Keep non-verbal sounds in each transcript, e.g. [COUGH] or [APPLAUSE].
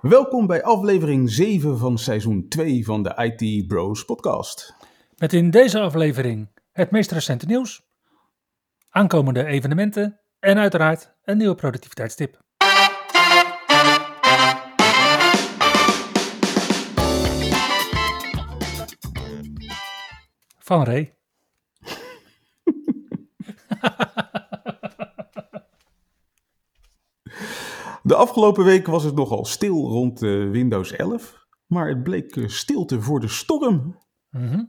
Welkom bij aflevering 7 van seizoen 2 van de IT Bros podcast. Met in deze aflevering het meest recente nieuws, aankomende evenementen en uiteraard een nieuwe productiviteitstip. Van Ray. [LAUGHS] De afgelopen week was het nogal stil rond uh, Windows 11, maar het bleek uh, stilte voor de storm. Mhm.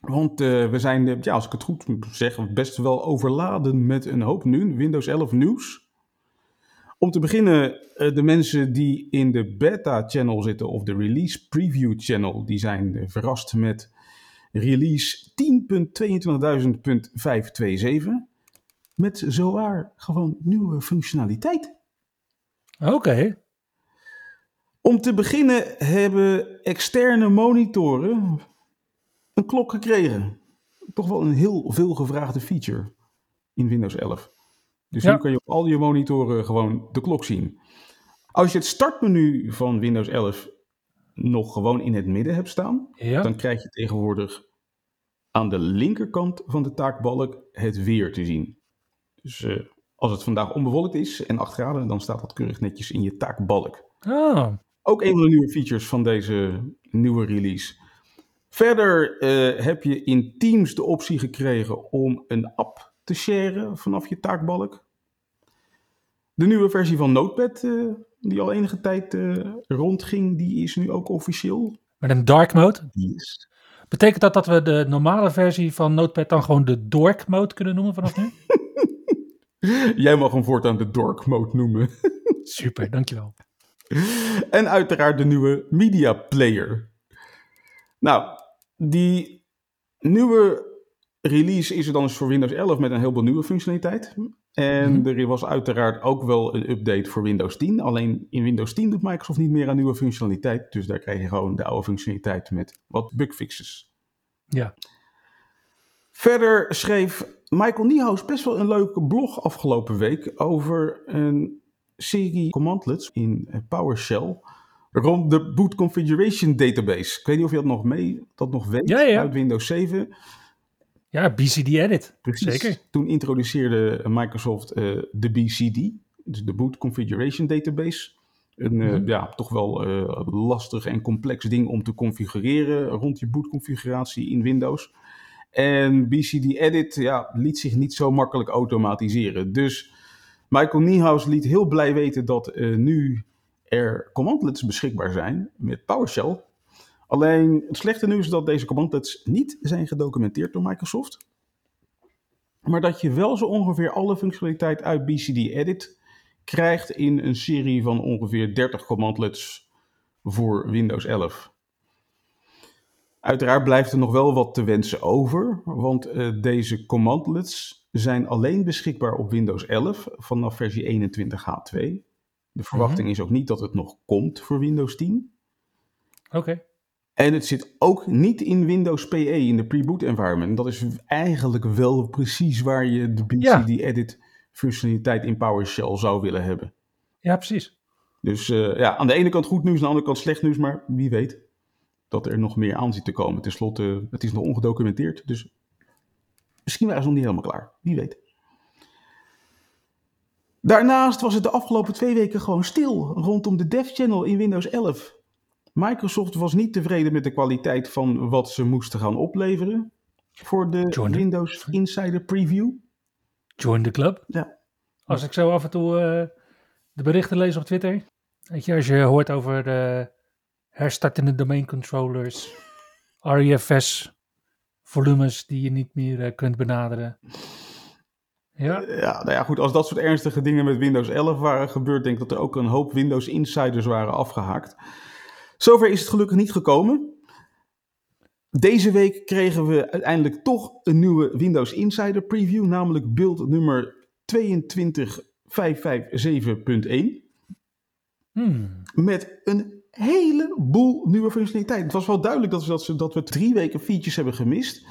Want uh, we zijn, ja, als ik het goed zeg, best wel overladen met een hoop nu, Windows 11 nieuws. Om te beginnen, de mensen die in de beta-channel zitten of de release preview channel, die zijn verrast met release 10.22.527 met zowaar gewoon nieuwe functionaliteit. Oké. Om te beginnen hebben externe monitoren een klok gekregen. Toch wel een heel veel gevraagde feature in Windows 11. Dus Ja. nu kan je op al je monitoren gewoon de klok zien. Als je het startmenu van Windows 11 nog gewoon in het midden hebt staan, Ja. dan krijg je tegenwoordig aan de linkerkant van de taakbalk het weer te zien. Dus eh, als het vandaag onbewolkt is en 8 graden, dan staat dat keurig netjes in je taakbalk. Oh, Ook een van de nieuwe features van deze nieuwe release. Verder eh, heb je in Teams de optie gekregen om een app te sharen vanaf je taakbalk. De nieuwe versie van Notepad, eh, die al enige tijd rondging, die is nu ook officieel. met een dark mode. Yes. Betekent dat dat we de normale versie van Notepad dan gewoon de dork mode kunnen noemen vanaf nu? [LAUGHS] [LAUGHS] Jij mag hem voortaan de Dork Mode noemen. [LAUGHS] Super, dankjewel. En uiteraard de nieuwe Media Player. Nou, die nieuwe release is er dan eens voor Windows 11 met een heleboel nieuwe functionaliteit. En Mhm. er was uiteraard ook wel een update voor Windows 10. Alleen in Windows 10 doet Microsoft niet meer aan nieuwe functionaliteit. Dus daar krijg je gewoon de oude functionaliteit met wat bugfixes. Ja. Verder schreef Michael Niehaus best wel een leuke blog afgelopen week over een serie commandlets in PowerShell rond de boot configuration database. Ik weet niet of je dat nog mee, dat nog weet Ja, ja. uit Windows 7. Ja, BCD Edit. Precies. Zeker. Toen introduceerde Microsoft eh, de BCD, dus de boot configuration database. Een eh, Mhm. ja, toch wel eh, lastig en complex ding om te configureren rond je bootconfiguratie in Windows. En BCD Edit ja, liet zich niet zo makkelijk automatiseren. Dus Michael Niehaus liet heel blij weten dat eh, nu er commandlets beschikbaar zijn met PowerShell. Alleen het slechte nieuws is dat deze commandlets niet zijn gedocumenteerd door Microsoft. Maar dat je wel zo ongeveer alle functionaliteit uit BCD Edit krijgt in een serie van ongeveer 30 commandlets voor Windows 11. Uiteraard blijft er nog wel wat te wensen over, want eh, deze commandlets zijn alleen beschikbaar op Windows 11 vanaf versie 21H2. De verwachting is ook niet dat het nog komt voor Windows 10. Oké. En het zit ook niet in Windows PE, in de pre-boot environment. Dat is eigenlijk wel precies waar je de Ja. BCD Edit functionaliteit in PowerShell zou willen hebben. Ja, precies. Dus eh, ja, aan de ene kant goed nieuws, aan de andere kant slecht nieuws, maar wie weet dat er nog meer aan zit te komen. Ten slotte, het is nog ongedocumenteerd, dus misschien waren ze nog niet helemaal klaar. Wie weet. Daarnaast was het de afgelopen twee weken gewoon stil rondom de Dev Channel in Windows 11. Microsoft was niet tevreden met de kwaliteit van wat ze moesten gaan opleveren voor de Join the- Windows Insider Preview. Join the club. Ja. Als ik zo af en toe eh, de berichten lees op Twitter. Weet je, als je hoort over eh herstartende domain controllers, REFS volumes die je niet meer eh, kunt benaderen. Ja, Ja, nou ja, goed. Als dat soort ernstige dingen met Windows 11 waren gebeurd, denk ik dat er ook een hoop Windows Insiders waren afgehaakt. Zover is het gelukkig niet gekomen. Deze week kregen we uiteindelijk toch een nieuwe Windows Insider preview, namelijk build nummer 22557.1. Hmm. Met een heleboel nieuwe functionaliteit. Het was wel duidelijk dat, dat, ze, dat we drie weken features hebben gemist.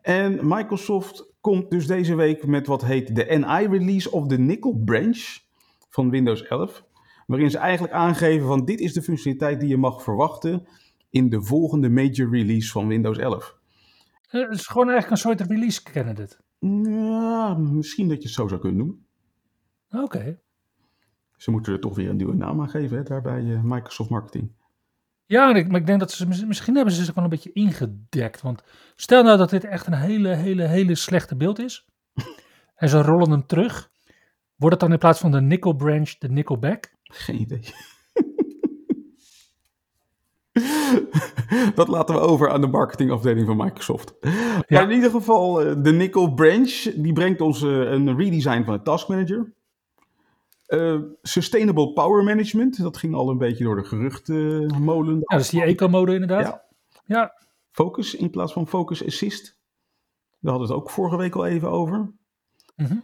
En Microsoft komt dus deze week met wat heet de NI-release of de Nickel Branch van Windows 11. Waarin ze eigenlijk aangeven van dit is de functionaliteit die je mag verwachten in de volgende major release van Windows 11. Eh, Het is gewoon eigenlijk een soort release candidate. Ja, misschien dat je het zo zou kunnen noemen. Oké. Ze moeten er toch weer een nieuwe naam aan geven hè, daar bij eh, Microsoft Marketing. Ja, maar ik denk dat ze mis- misschien hebben ze zich wel een beetje ingedekt. Want stel nou dat dit echt een hele, hele, hele slechte beeld is. [LAUGHS] en ze rollen hem terug. Wordt het dan in plaats van de nickel branch de nickelback? Geen idee. [LAUGHS] Dat laten we over aan de marketingafdeling van Microsoft. Maar in ieder geval, eh, de Nickel Branch, die brengt ons eh, een redesign van de Task Manager. Eh, Sustainable Power Management, dat ging al een beetje door de geruchtenmolen. Ja, dat is die eco-mode inderdaad. Ja. Ja. Focus in plaats van Focus Assist. Daar hadden we het ook vorige week al even over. Mhm.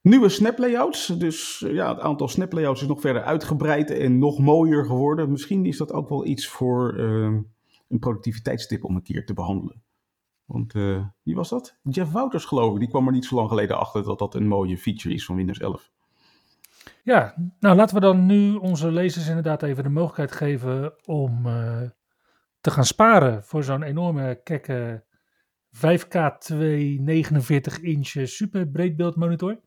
Nieuwe snap layouts. Dus eh, ja, het aantal snap layouts is nog verder uitgebreid en nog mooier geworden. Misschien is dat ook wel iets voor eh, een productiviteitstip om een keer te behandelen. Want wie was dat? Jeff Wouters geloof ik. Die kwam er niet zo lang geleden achter dat dat een mooie feature is van Windows 11. Ja, nou laten we dan nu onze lezers inderdaad even de mogelijkheid geven om eh, te gaan sparen voor zo'n enorme kekke 5K2 49 inch super breedbeeldmonitor.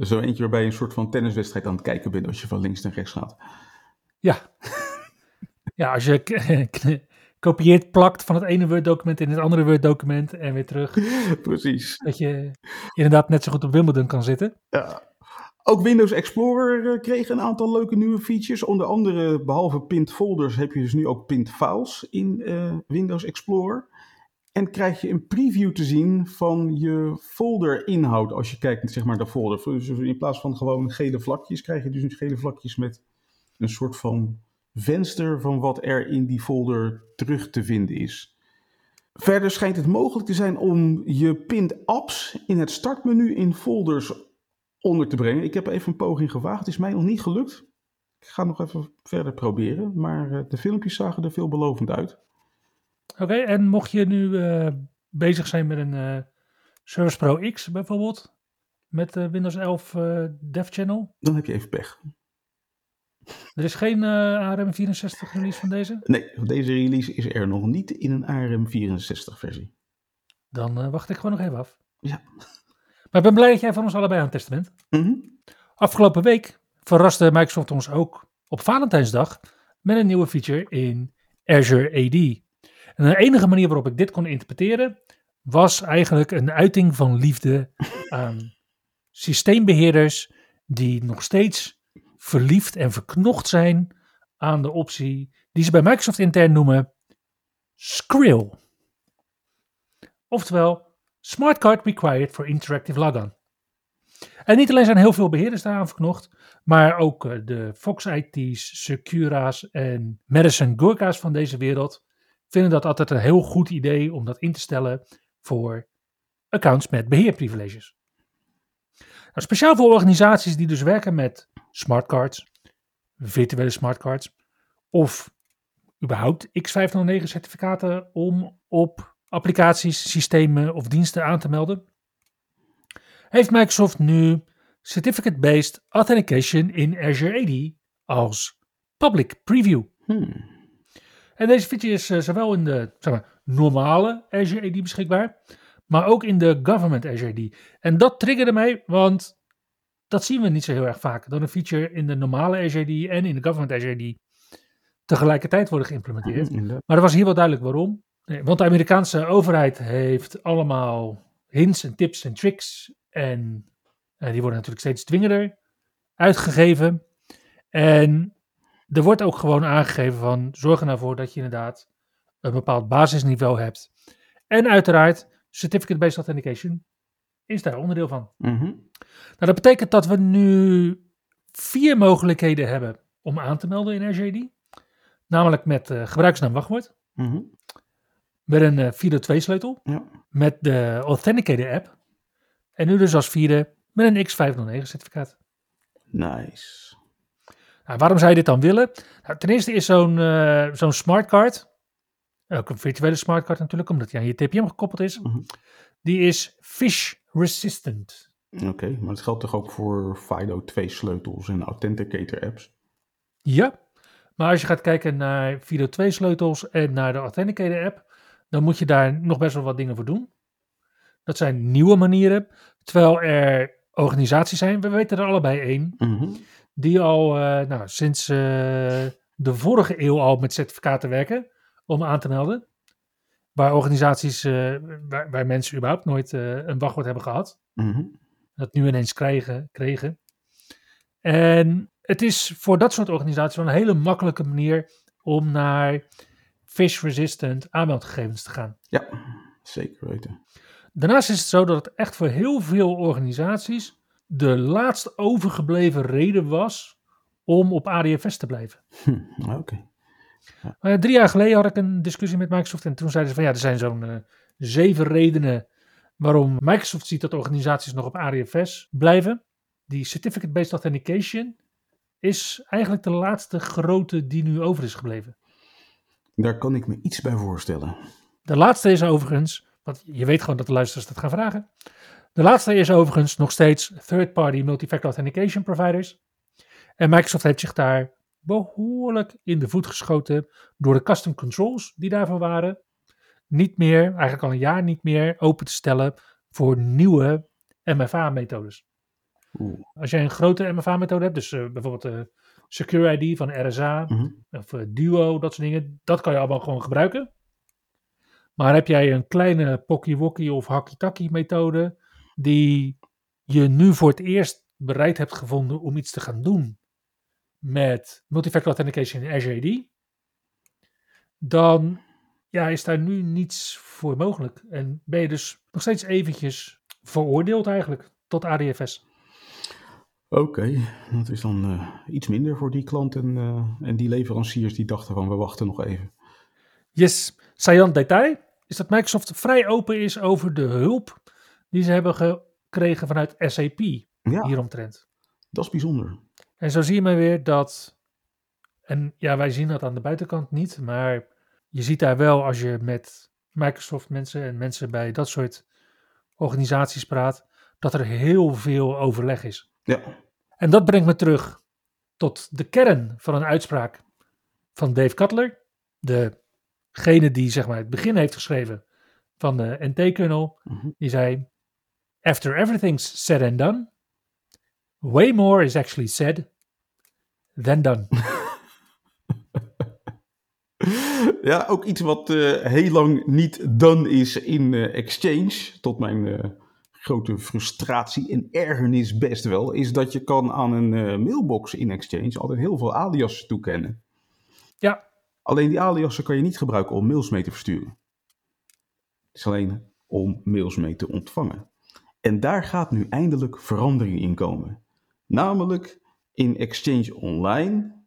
Zo eentje waarbij je een soort van tenniswedstrijd aan het kijken bent als je van links naar rechts gaat. Ja. [LAUGHS] ja, als je [LAUGHS] kopieert, plakt van het ene Word-document in het andere Word-document en weer terug. [LAUGHS] Precies. Dat je inderdaad net zo goed op Wimbledon kan zitten. Ja. Ook Windows Explorer eh, kreeg een aantal leuke nieuwe features. Onder andere, behalve pinned folders, heb je dus nu ook pinned files in eh, Windows Explorer. En krijg je een preview te zien van je folderinhoud als je kijkt zeg maar, naar de folder. Dus in plaats van gewoon gele vlakjes, krijg je dus gele vlakjes met een soort van venster van wat er in die folder terug te vinden is. Verder schijnt het mogelijk te zijn om je pinned apps in het startmenu in folders onder te brengen. Ik heb even een poging gewaagd. Het is mij nog niet gelukt. Ik ga nog even verder proberen. Maar eh, de filmpjes zagen er veelbelovend uit. Oké, en mocht je nu eh, bezig zijn met een eh, Service Pro X bijvoorbeeld, met eh, Windows 11 eh Dev Channel, Dan heb je even pech. er is geen eh, ARM64 release van deze, Nee, deze release is er nog niet in een ARM64 versie. dan wacht ik gewoon nog even af. Ja. Maar ik ben blij dat jij van ons allebei aan het testen bent. Mhm. Afgelopen week verraste Microsoft ons ook op Valentijnsdag met een nieuwe feature in Azure AD. En de enige manier waarop ik dit kon interpreteren was eigenlijk een uiting van liefde [LAUGHS] aan systeembeheerders die nog steeds verliefd en verknocht zijn aan de optie die ze bij Microsoft intern noemen Skrill. Oftewel, Smart Card Required for Interactive Logon. En niet alleen zijn heel veel beheerders daaraan verknocht, maar ook eh, de Fox IT's, Secura's en Madison Gurka's van deze wereld vinden dat altijd een heel goed idee om dat in te stellen voor accounts met beheerprivileges. Nou, speciaal voor organisaties die dus werken met smartcards, virtuele smartcards of überhaupt X509 certificaten om op applicaties, systemen of diensten aan te melden, heeft Microsoft nu Certificate-Based Authentication in Azure AD als public preview. Hmm. En deze feature is eh, zowel in de zeg maar, normale Azure AD beschikbaar, maar ook in de Government Azure AD. En dat triggerde mij, want dat zien we niet zo heel erg vaak. Dat een feature in de normale Azure AD en in de Government Azure AD tegelijkertijd worden geïmplementeerd. Maar er was hier wel duidelijk waarom. Nee, want de Amerikaanse overheid heeft allemaal hints en tips en tricks. En eh, die worden natuurlijk steeds dwingender uitgegeven. En er wordt ook gewoon aangegeven van zorg er nou voor dat je inderdaad een bepaald basisniveau hebt. En uiteraard, certificate-based authentication is daar onderdeel van. Mhm. Nou, dat betekent dat we nu vier mogelijkheden hebben om aan te melden in AD. Namelijk met uh, gebruikersnaam wachtwoord. Mhm. Met een uh, FIDO2 sleutel. Ja. Met de Authenticator app. En nu dus als vierde met een X509 certificaat. Nice. Nou, waarom zou je dit dan willen? Nou, ten eerste is zo'n uh, zo'n smartcard, ook een virtuele smartcard natuurlijk, omdat die aan je TPM gekoppeld is, Mhm. die is fish resistant. Oké, maar het geldt toch ook voor FIDO 2 sleutels en Authenticator apps? Ja, maar als je gaat kijken naar FIDO 2 sleutels en naar de Authenticator app, dan moet je daar nog best wel wat dingen voor doen. Dat zijn nieuwe manieren, terwijl er organisaties zijn, we weten er allebei één, Mhm. die al uh, nou, sinds uh, de vorige eeuw al met certificaten werken om aan te melden. Waar organisaties, uh, waar, waar, mensen überhaupt nooit een wachtwoord hebben gehad. Mhm. Dat nu ineens krijgen, kregen. En het is voor dat soort organisaties wel een hele makkelijke manier om naar fish-resistant aanmeldgegevens te gaan. Ja, zeker weten. Daarnaast is het zo dat het echt voor heel veel organisaties de laatst overgebleven reden was om op ADFS te blijven. Hm, Oké. Okay. Uh, drie jaar geleden had ik een discussie met Microsoft en toen zeiden ze van ja, er zijn zo'n uh, zeven redenen waarom Microsoft ziet dat organisaties nog op ADFS blijven. Die Certificate-Based Authentication is eigenlijk de laatste grote die nu over is gebleven. Daar kan ik me iets bij voorstellen. De laatste is overigens, want je weet gewoon dat de luisteraars dat gaan vragen. De laatste is overigens nog steeds third-party multi-factor authentication providers. En Microsoft heeft zich daar behoorlijk in de voet geschoten door de custom controls die daarvoor waren. Niet meer, eigenlijk al een jaar niet meer, open te stellen voor nieuwe MFA-methodes. Als jij een grote MFA-methode hebt, dus uh, bijvoorbeeld uh, Secure ID van RSA Mhm. of uh, Duo, dat soort dingen, dat kan je allemaal gewoon gebruiken. Maar heb jij een kleine Pocky-Wocky of Hakitaki methode die je nu voor het eerst bereid hebt gevonden om iets te gaan doen met multifactor authentication in Azure AD, dan ja, is daar nu niets voor mogelijk. En ben je dus nog steeds eventjes veroordeeld eigenlijk tot ADFS. Oké, okay, dat is dan uh, iets minder voor die klanten uh, en die leveranciers die dachten van we wachten nog even. Yes, saillant detail is dat Microsoft vrij open is over de hulp die ze hebben gekregen vanuit SAP ja, hieromtrent. Dat is bijzonder. En zo zie je maar weer dat, en ja, wij zien dat aan de buitenkant niet, maar je ziet daar wel als je met Microsoft mensen en mensen bij dat soort organisaties praat, dat er heel veel overleg is. Ja. En dat brengt me terug tot de kern van een uitspraak van Dave Cutler, degene die zeg maar het begin heeft geschreven van de NT-kernel. Mhm. Die zei, after everything's said and done, way more is actually said than done. [LAUGHS] ja, ook iets wat uh, heel lang niet done is in uh, Exchange, tot mijn uh, grote frustratie en ergernis best wel, is dat je kan aan een mailbox in Exchange altijd heel veel aliasen toekennen. Ja. Alleen die aliasen kan je niet gebruiken om mails mee te versturen. Het is alleen om mails mee te ontvangen. En daar gaat nu eindelijk verandering in komen. Namelijk in Exchange Online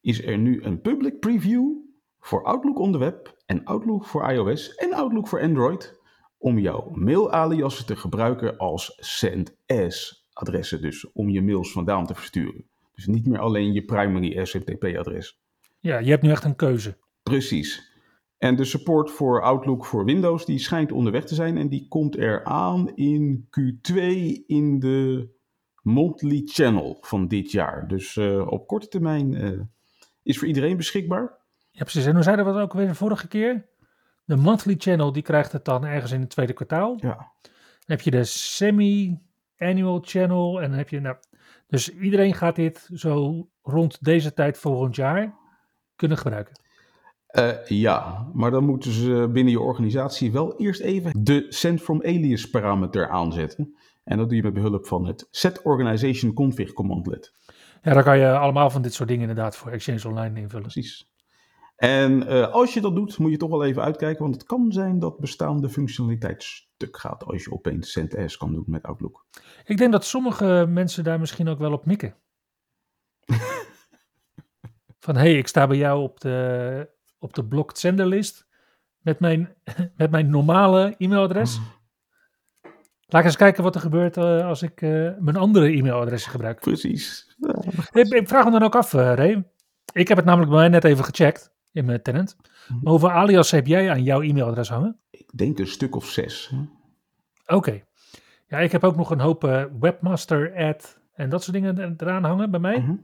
is er nu een public preview voor Outlook on the web en Outlook voor iOS en Outlook voor Android om jouw mailaliasen te gebruiken als send-as adressen. Dus om je mails vandaan te versturen. Dus niet meer alleen je primary SMTP adres. Ja, je hebt nu echt een keuze. Precies. En de support voor Outlook voor Windows die schijnt onderweg te zijn en die komt eraan in Q2 in de monthly channel van dit jaar. Dus uh, op korte termijn uh, is voor iedereen beschikbaar. Ja, precies. En hoe zeiden we dat ook weer de vorige keer? De monthly channel die krijgt het dan ergens in het tweede kwartaal. Ja. Dan heb je de semi-annual channel en dan heb je... Nou, dus iedereen gaat dit zo rond deze tijd volgend jaar kunnen gebruiken. Uh, ja, maar dan moeten ze binnen je organisatie wel eerst even de send from alias parameter aanzetten. En dat doe je met behulp van het set organization config commandlet. Ja, dan kan je allemaal van dit soort dingen inderdaad voor Exchange Online invullen. Precies. En uh, als je dat doet, moet je toch wel even uitkijken, want het kan zijn dat bestaande functionaliteit stuk gaat als je opeens send as kan doen met Outlook. Ik denk dat sommige mensen daar misschien ook wel op mikken. [LAUGHS] van hey, ik sta bij jou op de, op de blocked zenderlist met mijn, [LAUGHS] met mijn normale e-mailadres. Laat eens kijken wat er gebeurt eh, als ik eh, mijn andere e-mailadres gebruik. Precies. Ja, Ik, ik vraag me dan ook af, eh Ray. Ik heb het namelijk bij mij net even gecheckt in mijn tenant. Maar hoeveel alias heb jij aan jouw e-mailadres hangen? ik denk een stuk of zes. Oké. Ja, ik heb ook nog een hoop eh, webmaster ad en dat soort dingen er- eraan hangen bij mij. Mhm.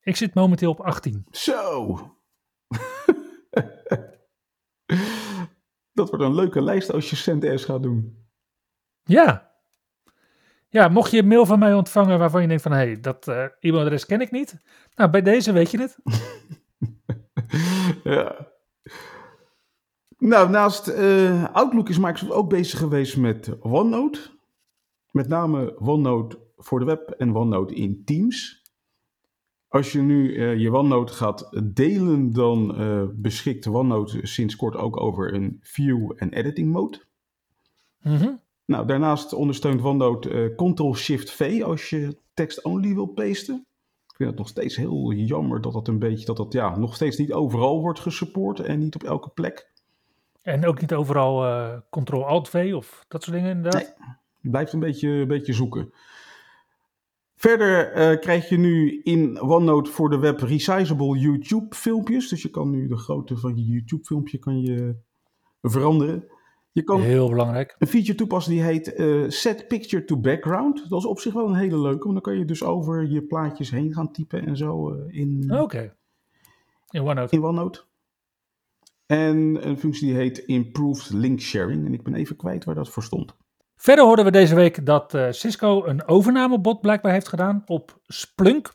Ik zit momenteel op 18. Zo. [LAUGHS] Dat wordt een leuke lijst als je CentS gaat doen. Ja. Ja, mocht je een mail van mij ontvangen waarvan je denkt van... hé, hey, dat eh, e-mailadres ken ik niet. Nou, bij deze weet je het. [LAUGHS] ja. Nou, naast eh, Outlook is Microsoft ook bezig geweest met OneNote. Met name OneNote voor de web en OneNote in Teams. Als je nu eh, je OneNote gaat delen, dan eh, beschikt OneNote sinds kort ook over een view- en editing mode. Mhm. Nou, daarnaast ondersteunt OneNote Ctrl-Shift-V als je tekst-only wil pasten. Ik vind het nog steeds heel jammer dat dat een beetje, dat dat ja, nog steeds niet overal wordt gesupport en niet op elke plek. En ook niet overal eh Ctrl-Alt-V of dat soort dingen inderdaad. Blijft een beetje, een beetje zoeken. Verder eh, krijg je nu in OneNote voor de web resizable YouTube filmpjes. Dus je kan nu de grootte van je YouTube filmpje kan je veranderen. Je kan Heel belangrijk. een feature toepassen die heet eh, Set Picture to Background. Dat is op zich wel een hele leuke, want dan kan je dus over je plaatjes heen gaan typen en zo eh, in, Oké. In OneNote. in OneNote. En een functie die heet Improved Link Sharing. En ik ben even kwijt waar dat voor stond. Verder hoorden we deze week dat eh, Cisco een overnamebod blijkbaar heeft gedaan op Splunk.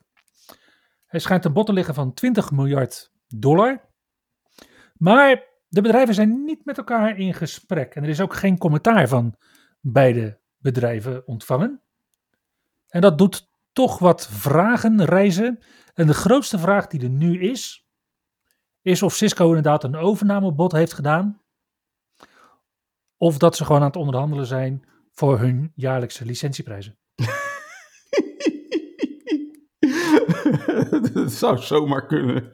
Hij schijnt een bod te liggen van 20 miljard dollar. Maar de bedrijven zijn niet met elkaar in gesprek. En er is ook geen commentaar van beide bedrijven ontvangen. En dat doet toch wat vragen reizen. En de grootste vraag die er nu is, is of Cisco inderdaad een overnamebod heeft gedaan. Of dat ze gewoon aan het onderhandelen zijn voor hun jaarlijkse licentieprijzen. [LAUGHS] dat zou zomaar kunnen.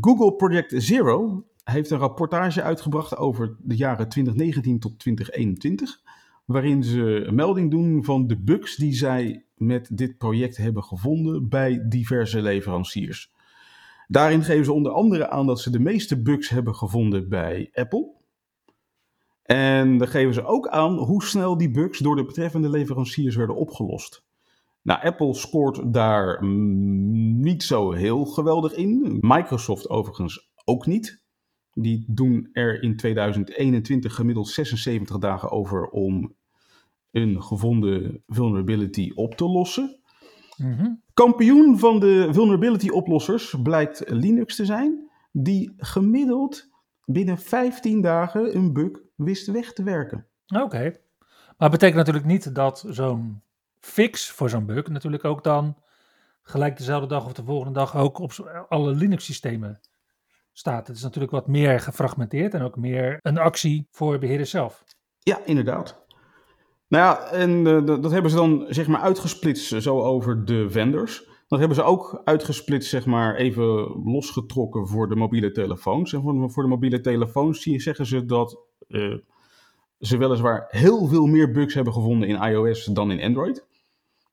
Google Project Zero heeft een rapportage uitgebracht over de jaren 2019 tot 2021. Waarin ze een melding doen van de bugs die zij met dit project hebben gevonden bij diverse leveranciers. Daarin geven ze onder andere aan dat ze de meeste bugs hebben gevonden bij Apple. En dan geven ze ook aan hoe snel die bugs door de betreffende leveranciers werden opgelost. Nou, Apple scoort daar mm, niet zo heel geweldig in. Microsoft overigens ook niet. Die doen er in 2021 gemiddeld 76 dagen over om een gevonden vulnerability op te lossen. Mhm. Kampioen van de vulnerability oplossers blijkt Linux te zijn, die gemiddeld binnen 15 dagen een bug wist weg te werken. Oké. Maar het betekent natuurlijk niet dat zo'n fix voor zo'n bug natuurlijk ook dan gelijk dezelfde dag of de volgende dag ook op alle Linux-systemen staat. Het is natuurlijk wat meer gefragmenteerd en ook meer een actie voor beheerders zelf. Ja, inderdaad. Nou ja, en eh, dat hebben ze dan zeg maar uitgesplitst eh, zo over de vendors. Dat hebben ze ook uitgesplitst, zeg maar, even losgetrokken voor de mobiele telefoons. En voor de, mobiele telefoons zie zeggen ze dat eh, ze weliswaar heel veel meer bugs hebben gevonden in iOS dan in Android.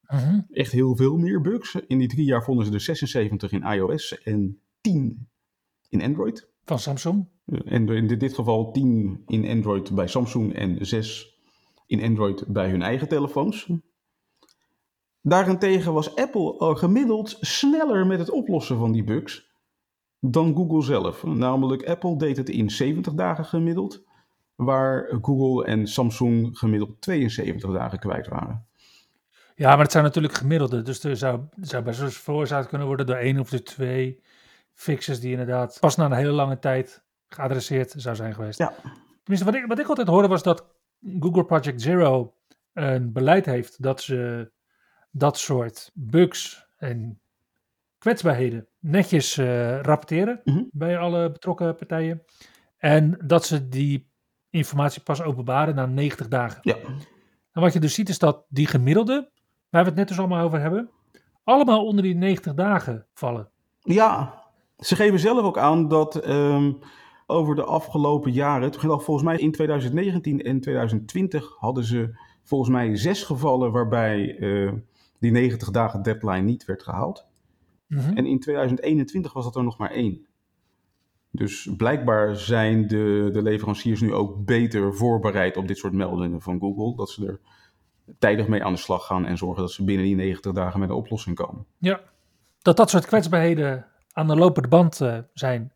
Mhm. Echt heel veel meer bugs. In die drie jaar vonden ze er 76 in iOS en 10 in Android. Van Samsung. En in dit- dit geval 10 in Android bij Samsung en 6 in Android bij hun eigen telefoons. Daarentegen was Apple al gemiddeld sneller met het oplossen van die bugs dan Google zelf. Namelijk Apple deed het in 70 dagen gemiddeld, waar Google en Samsung gemiddeld 72 dagen kwijt waren. Ja, maar het zijn natuurlijk gemiddelde. Dus er zou, zou best wel eens veroorzaakt kunnen worden door één of de twee fixes die inderdaad pas na een hele lange tijd geadresseerd zou zijn geweest. Ja. Tenminste, wat ik, wat ik altijd hoorde was dat Google Project Zero een beleid heeft dat ze dat soort bugs en kwetsbaarheden netjes eh, rapporteren Mhm. bij alle betrokken partijen. En dat ze die informatie pas openbaren na 90 dagen. Ja, En wat je dus ziet is dat die gemiddelde, waar we het net dus allemaal over hebben, allemaal onder die 90 dagen vallen. Ja, ze geven zelf ook aan dat ehm, over de afgelopen jaren, volgens mij in 2019 en 2020 hadden ze volgens mij zes gevallen waarbij uh, die 90 dagen deadline niet werd gehaald. Mhm. En in 2021 was dat er nog maar één. Dus blijkbaar zijn de, de leveranciers nu ook beter voorbereid op dit soort meldingen van Google. Dat ze er tijdig mee aan de slag gaan en zorgen dat ze binnen die 90 dagen met een oplossing komen. Ja, dat dat soort kwetsbaarheden aan de lopende band uh, zijn,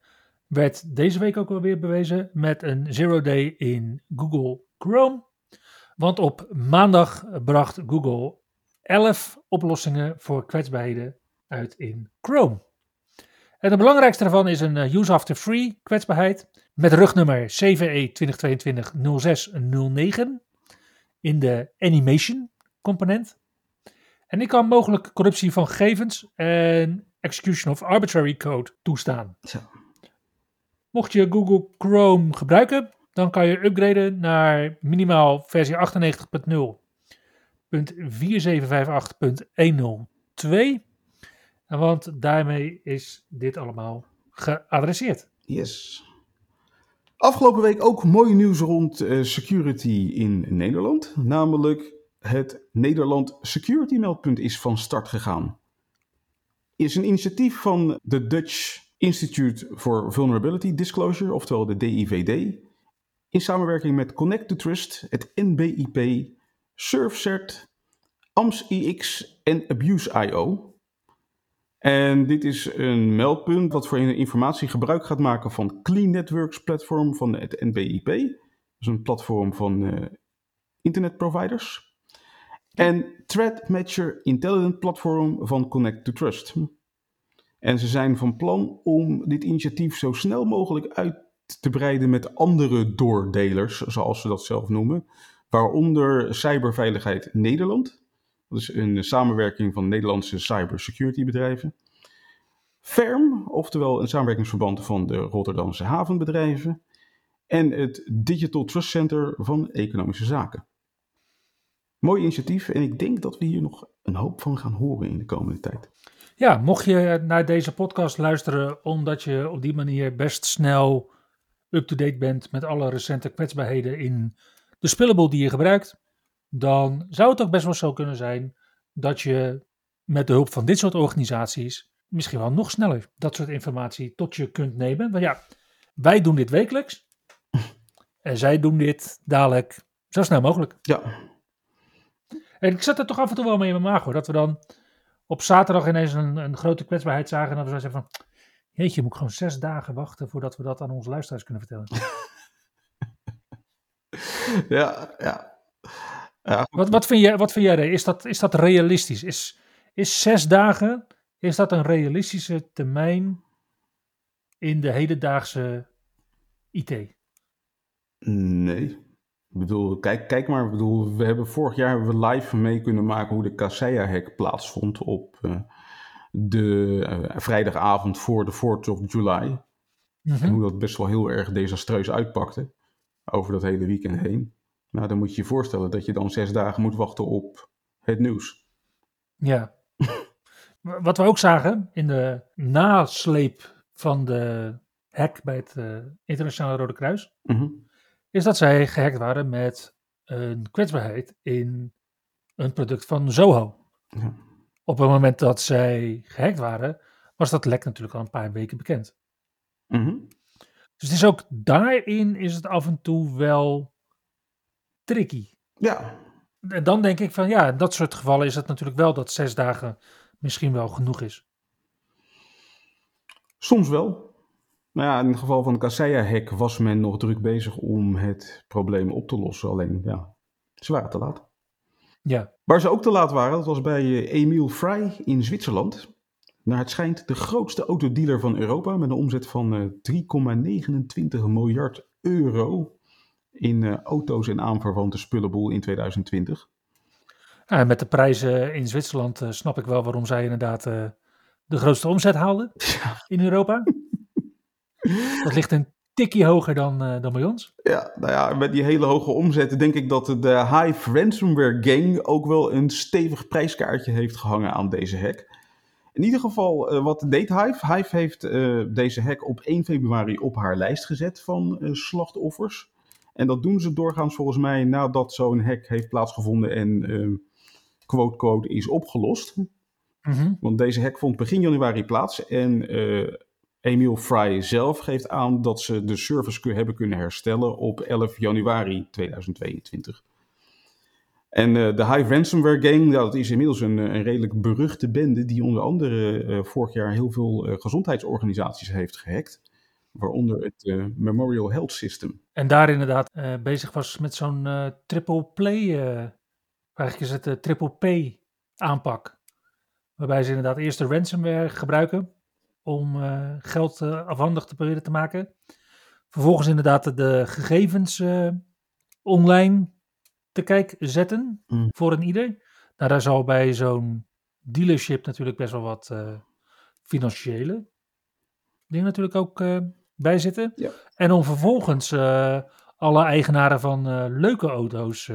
werd deze week ook alweer bewezen met een zero day in Google Chrome. Want op maandag bracht Google 11 oplossingen voor kwetsbaarheden uit in Chrome. En de belangrijkste daarvan is een uh, use after free kwetsbaarheid met rugnummer CVE 2022-0609 in de animation component. En die kan mogelijk corruptie van gegevens en execution of arbitrary code toestaan. Zo. Mocht je Google Chrome gebruiken, dan kan je upgraden naar minimaal versie 98.0.4758.102. Want daarmee is dit allemaal geadresseerd. Yes. Afgelopen week ook mooi nieuws rond uh, security in Nederland. Namelijk het Nederland Security Meldpunt is van start gegaan. Is een initiatief van de Dutch Institute for Vulnerability Disclosure, oftewel de DIVD, in samenwerking met Connect to Trust, het NBIP, SurfCert, AMS-IX en Abuse.io. En dit is een meldpunt dat voor informatie gebruik gaat maken van Clean Networks platform van het NBIP. Dat is een platform van uh, internetproviders. En Threat Matcher Intelligent Platform van Connect to Trust. En ze zijn van plan om dit initiatief zo snel mogelijk uit te breiden met andere doordelers, zoals ze dat zelf noemen. Waaronder Cyberveiligheid Nederland. Dat is een samenwerking van Nederlandse cybersecurity bedrijven. FERM, oftewel een samenwerkingsverband van de Rotterdamse havenbedrijven. En het Digital Trust Center van Economische Zaken. Mooi initiatief en ik denk dat we hier nog een hoop van gaan horen in de komende tijd. Ja, mocht je naar deze podcast luisteren omdat je op die manier best snel up-to-date bent met alle recente kwetsbaarheden in de spillable die je gebruikt, dan zou het ook best wel zo kunnen zijn dat je met de hulp van dit soort organisaties misschien wel nog sneller dat soort informatie tot je kunt nemen. Want ja, wij doen dit wekelijks [LAUGHS] en zij doen dit dadelijk zo snel mogelijk. Ja. En ik zat er toch af en toe wel mee in mijn maag hoor, dat we dan op zaterdag ineens een, een grote kwetsbaarheid zagen. En dat we zeggen van, jeetje, moet ik gewoon zes dagen wachten voordat we dat aan onze luisteraars kunnen vertellen. [LAUGHS] ja, ja. Ja. Wat, wat, vind jij, wat vind jij, is dat, is dat realistisch? Is, is zes dagen, is dat een realistische termijn in de hedendaagse IT? Nee. Ik bedoel, kijk, kijk maar, ik bedoel, we hebben vorig jaar hebben we live mee kunnen maken hoe de Kaseya-hack plaatsvond op uh, de uh, vrijdagavond voor de 4th of July. Mhm. En hoe dat best wel heel erg desastreus uitpakte over dat hele weekend heen. Nou, dan moet je je voorstellen dat je dan zes dagen moet wachten op het nieuws. Ja. [LAUGHS] Wat we ook zagen in de nasleep van de hack bij het uh, Internationale Rode Kruis. Mm is dat zij gehackt waren met een kwetsbaarheid in een product van Zoho. Ja. Op het moment dat zij gehackt waren, was dat lek natuurlijk al een paar weken bekend. Mhm. Dus het is ook daarin is het af en toe wel tricky. Ja. En dan denk ik van ja, in dat soort gevallen is het natuurlijk wel dat zes dagen misschien wel genoeg is. Soms wel. Nou ja, in het geval van de Kaseya-hack was men nog druk bezig om het probleem op te lossen. Alleen, ja, ze waren te laat. Ja. Waar ze ook te laat waren, dat was bij uh, Emil Frey in Zwitserland. Naar het schijnt de grootste autodealer van Europa met een omzet van uh, eh, 3,29 miljard euro in uh, auto's en aanverwante spullenboel in 2020. Ja, met de prijzen in Zwitserland snap ik wel waarom zij inderdaad de grootste omzet haalden [LAUGHS] in Europa. Dat ligt een tikje hoger dan, uh, dan bij ons. Ja, nou ja, met die hele hoge omzetten denk ik dat de Hive Ransomware Gang ook wel een stevig prijskaartje heeft gehangen aan deze hack. in ieder geval, uh, wat deed Hive? Hive heeft uh, deze hack op 1 februari op haar lijst gezet van slachtoffers. En dat doen ze doorgaans volgens mij nadat zo'n hack heeft plaatsgevonden en quote-quote is opgelost. Mm -hmm. Want deze hack vond begin januari plaats en Emil Fry zelf geeft aan dat ze de service hebben kunnen herstellen op 11 januari 2022. En uh, de Hive Ransomware Gang, dat is inmiddels een, een redelijk beruchte bende die onder andere uh, vorig jaar heel veel uh, gezondheidsorganisaties heeft gehackt. Waaronder het Memorial Health System. En daar inderdaad bezig was met zo'n triple play, eigenlijk is het de triple P aanpak. Waarbij ze inderdaad eerst de ransomware gebruiken om geld afhandig te proberen te maken. Vervolgens inderdaad de gegevens online te kijk zetten mm. voor een ieder. Nou, daar zal bij zo'n dealership natuurlijk best wel wat financiële dingen natuurlijk ook bij zitten. Ja. En om vervolgens uh, alle eigenaren van leuke auto's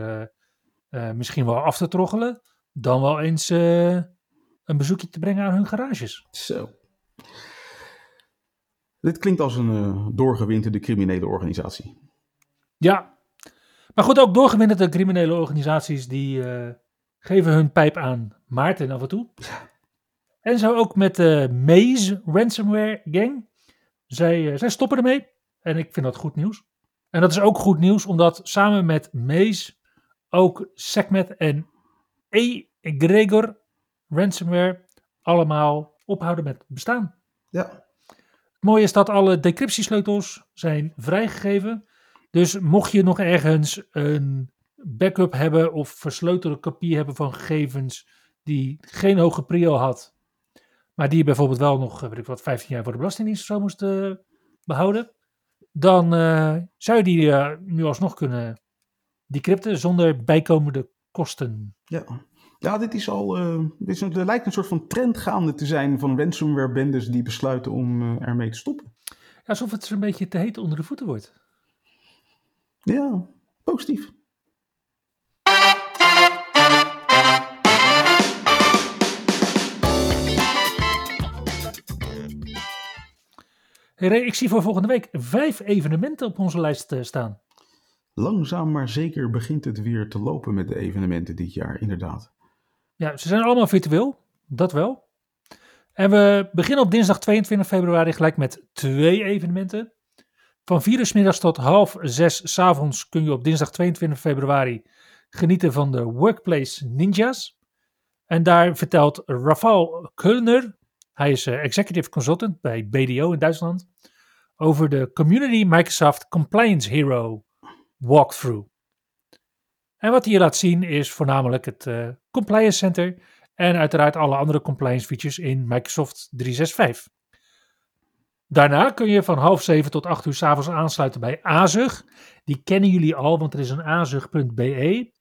misschien wel af te troggelen, dan wel eens een bezoekje te brengen aan hun garages. Zo. Dit klinkt als een doorgewinterde criminele organisatie. Ja, maar goed, ook doorgewinterde criminele organisaties die uh, geven hun pijp aan Maarten af en toe. En zo ook met de Maze Ransomware Gang. Zij, uh, zij stoppen ermee. En ik vind dat goed nieuws. En dat is ook goed nieuws, omdat samen met Maze ook Segmet en E. Gregor Ransomware allemaal ophouden met bestaan. Ja. Het mooie is dat alle decryptiesleutels zijn vrijgegeven. Dus mocht je nog ergens een backup hebben of versleutelde kopie hebben van gegevens die geen hoge prio had, maar die bijvoorbeeld wel nog, weet ik wat, 15 jaar voor de Belastingdienst of zo moest behouden, dan uh, zou je die uh, nu alsnog kunnen decrypten zonder bijkomende kosten. Ja. Ja, dit is al. dit is, er lijkt een soort van trend gaande te zijn van ransomware-bendes die besluiten om ermee te stoppen. Ja, alsof het een beetje te heet onder de voeten wordt. Ja, positief. Ik zie voor volgende week vijf evenementen op onze lijst eh, staan. Langzaam maar zeker begint het weer te lopen met de evenementen dit jaar, inderdaad. Ja, ze zijn allemaal virtueel, dat wel. En we beginnen op dinsdag 22 februari gelijk met twee evenementen. Van 4 uur middags tot half zes s avonds kun je op dinsdag 22 februari genieten van de Workplace Ninjas. En daar vertelt Rafal Kulner, hij is eh, executive consultant bij BDO in Duitsland, over de Community Microsoft Compliance Hero walkthrough. En wat hij hier laat zien is voornamelijk het uh, Compliance Center en uiteraard alle andere compliance features in Microsoft 365. Daarna kun je van half zeven tot acht uur s'avonds aansluiten bij Azug. Die kennen jullie al, want er is een azug.be.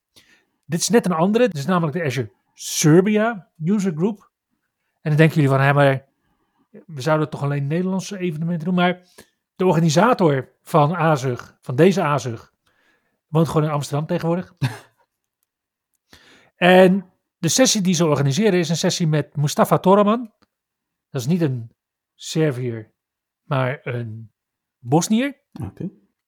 Dit is net een andere. Dit is namelijk de Azure Serbia User Group. En dan denken jullie van, hé, maar we zouden toch alleen Nederlandse evenementen doen. Maar de organisator van Azug, van deze Azug, woont gewoon in Amsterdam tegenwoordig. [LAUGHS] en de sessie die ze organiseren is een sessie met Mustafa Toraman. Dat is niet een Serviër maar een Bosnier.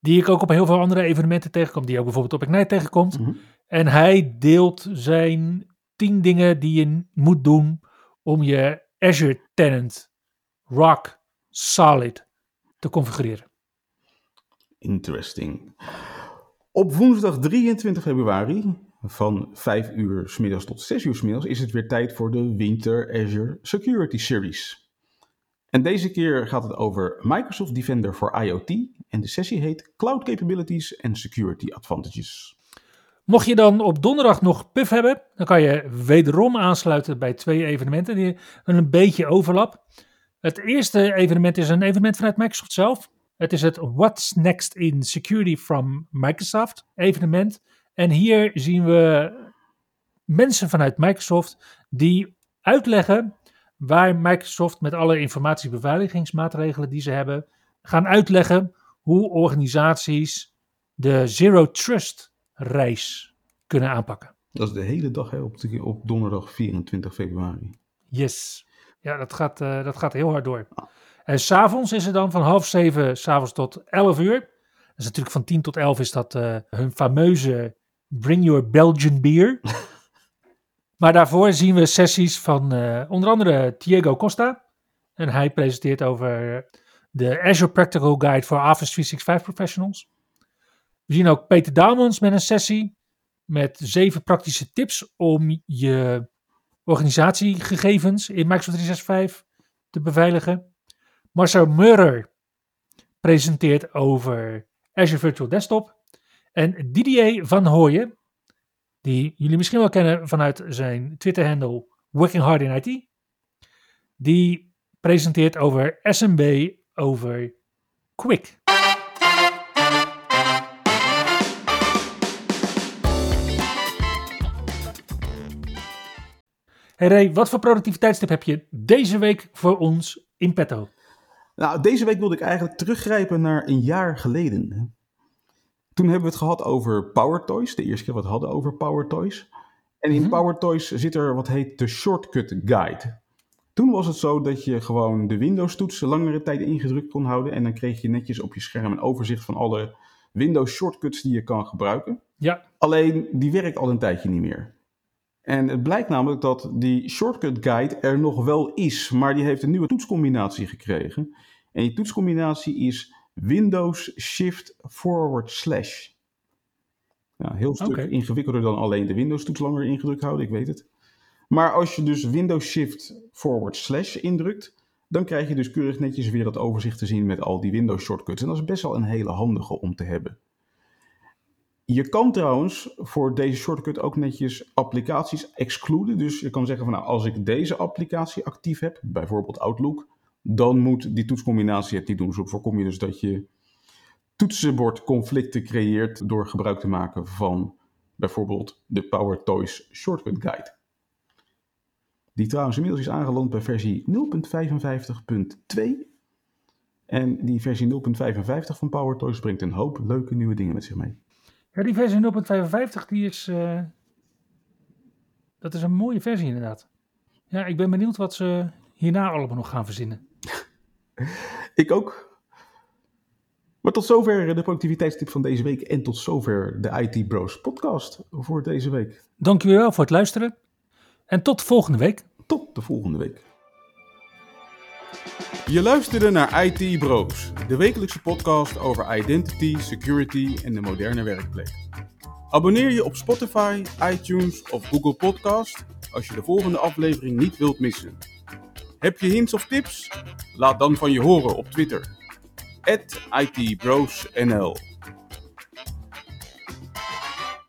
Die ik ook op heel veel andere evenementen tegenkom. Die ook bijvoorbeeld op Ignite tegenkomt. Mhm. En hij deelt zijn tien dingen die je moet doen om je Azure Tenant rock solid te configureren. Interesting. Op woensdag 23 februari van 5 uur s middags tot 6 uur s middags is het weer tijd voor de Winter Azure Security Series. En deze keer gaat het over Microsoft Defender voor IoT. En de sessie heet Cloud Capabilities and Security Advantages. Mocht je dan op donderdag nog PUF hebben, dan kan je wederom aansluiten bij twee evenementen die een beetje overlap. Het eerste evenement is een evenement vanuit Microsoft zelf. Het is het What's Next in Security from Microsoft evenement. En hier zien we mensen vanuit Microsoft die uitleggen waar Microsoft met alle informatiebeveiligingsmaatregelen die ze hebben, gaan uitleggen hoe organisaties de Zero Trust reis kunnen aanpakken. Dat is de hele dag hè, op, op donderdag 24 februari. Yes. Ja, dat gaat, eh, dat gaat heel hard door. En s'avonds is het dan van half zeven s'avonds tot 11 uur. Dat is natuurlijk van 10 tot 11 is dat eh, hun fameuze Bring Your Belgian Beer. [LAUGHS] maar daarvoor zien we sessies van eh, onder andere Diego Costa. En hij presenteert over de Azure Practical Guide for Office 365 Professionals. We zien ook Peter Dalmans met een sessie met zeven praktische tips om je organisatiegegevens in Microsoft 365 te beveiligen. Marcel Murrer presenteert over Azure Virtual Desktop. En Didier van Hooyen, die jullie misschien wel kennen vanuit zijn Twitter-handle Working Hard in IT, die presenteert over SMB over Quick. Hey Ray, wat voor productiviteitstip heb je deze week voor ons in petto? Nou, deze week wilde ik eigenlijk teruggrijpen naar een jaar geleden. Toen hebben we het gehad over Power Toys. De eerste keer wat we hadden over Power Toys. En in Mhm. Power Toys zit er wat heet de Shortcut Guide. Toen was het zo dat je gewoon de Windows-toets langere tijd ingedrukt kon houden. En dan kreeg je netjes op je scherm een overzicht van alle Windows shortcuts die je kan gebruiken. Ja, Alleen die werkt al een tijdje niet meer. En het blijkt namelijk dat die shortcut guide er nog wel is, maar die heeft een nieuwe toetscombinatie gekregen. En die toetscombinatie is Windows Shift Forward Slash. Ja, heel stuk ingewikkelder dan alleen de Windows toets langer ingedrukt houden, ik weet het. Maar als je dus Windows Shift Forward Slash indrukt, dan krijg je dus keurig netjes weer dat overzicht te zien met al die Windows shortcuts. En dat is best wel een hele handige om te hebben. Je kan trouwens voor deze shortcut ook netjes applicaties excluden. Dus je kan zeggen van nou, als ik deze applicatie actief heb, bijvoorbeeld Outlook, dan moet die toetscombinatie het niet doen. Zo voorkom je dus dat je toetsenbordconflicten creëert door gebruik te maken van bijvoorbeeld de Power Toys Shortcut Guide. Die trouwens inmiddels is aangeland bij versie 0.55.2. En die versie 0.55 van Power Toys brengt een hoop leuke nieuwe dingen met zich mee. Ja die versie 0.55 die is, eh, dat is een mooie versie inderdaad. Ja, ik ben benieuwd wat ze hierna allemaal nog gaan verzinnen. [LAUGHS] Ik ook. Maar tot zover de productiviteitstip van deze week. En tot zover de IT Bros podcast voor deze week. Dank jullie wel voor het luisteren. En tot volgende week. Tot de volgende week. Je luisterde naar IT Bros, de wekelijkse podcast over identity, security en de moderne werkplek. Abonneer je op Spotify, iTunes of Google Podcast als je de volgende aflevering niet wilt missen. Heb je hints of tips? Laat dan van je horen op Twitter. @itbrosnl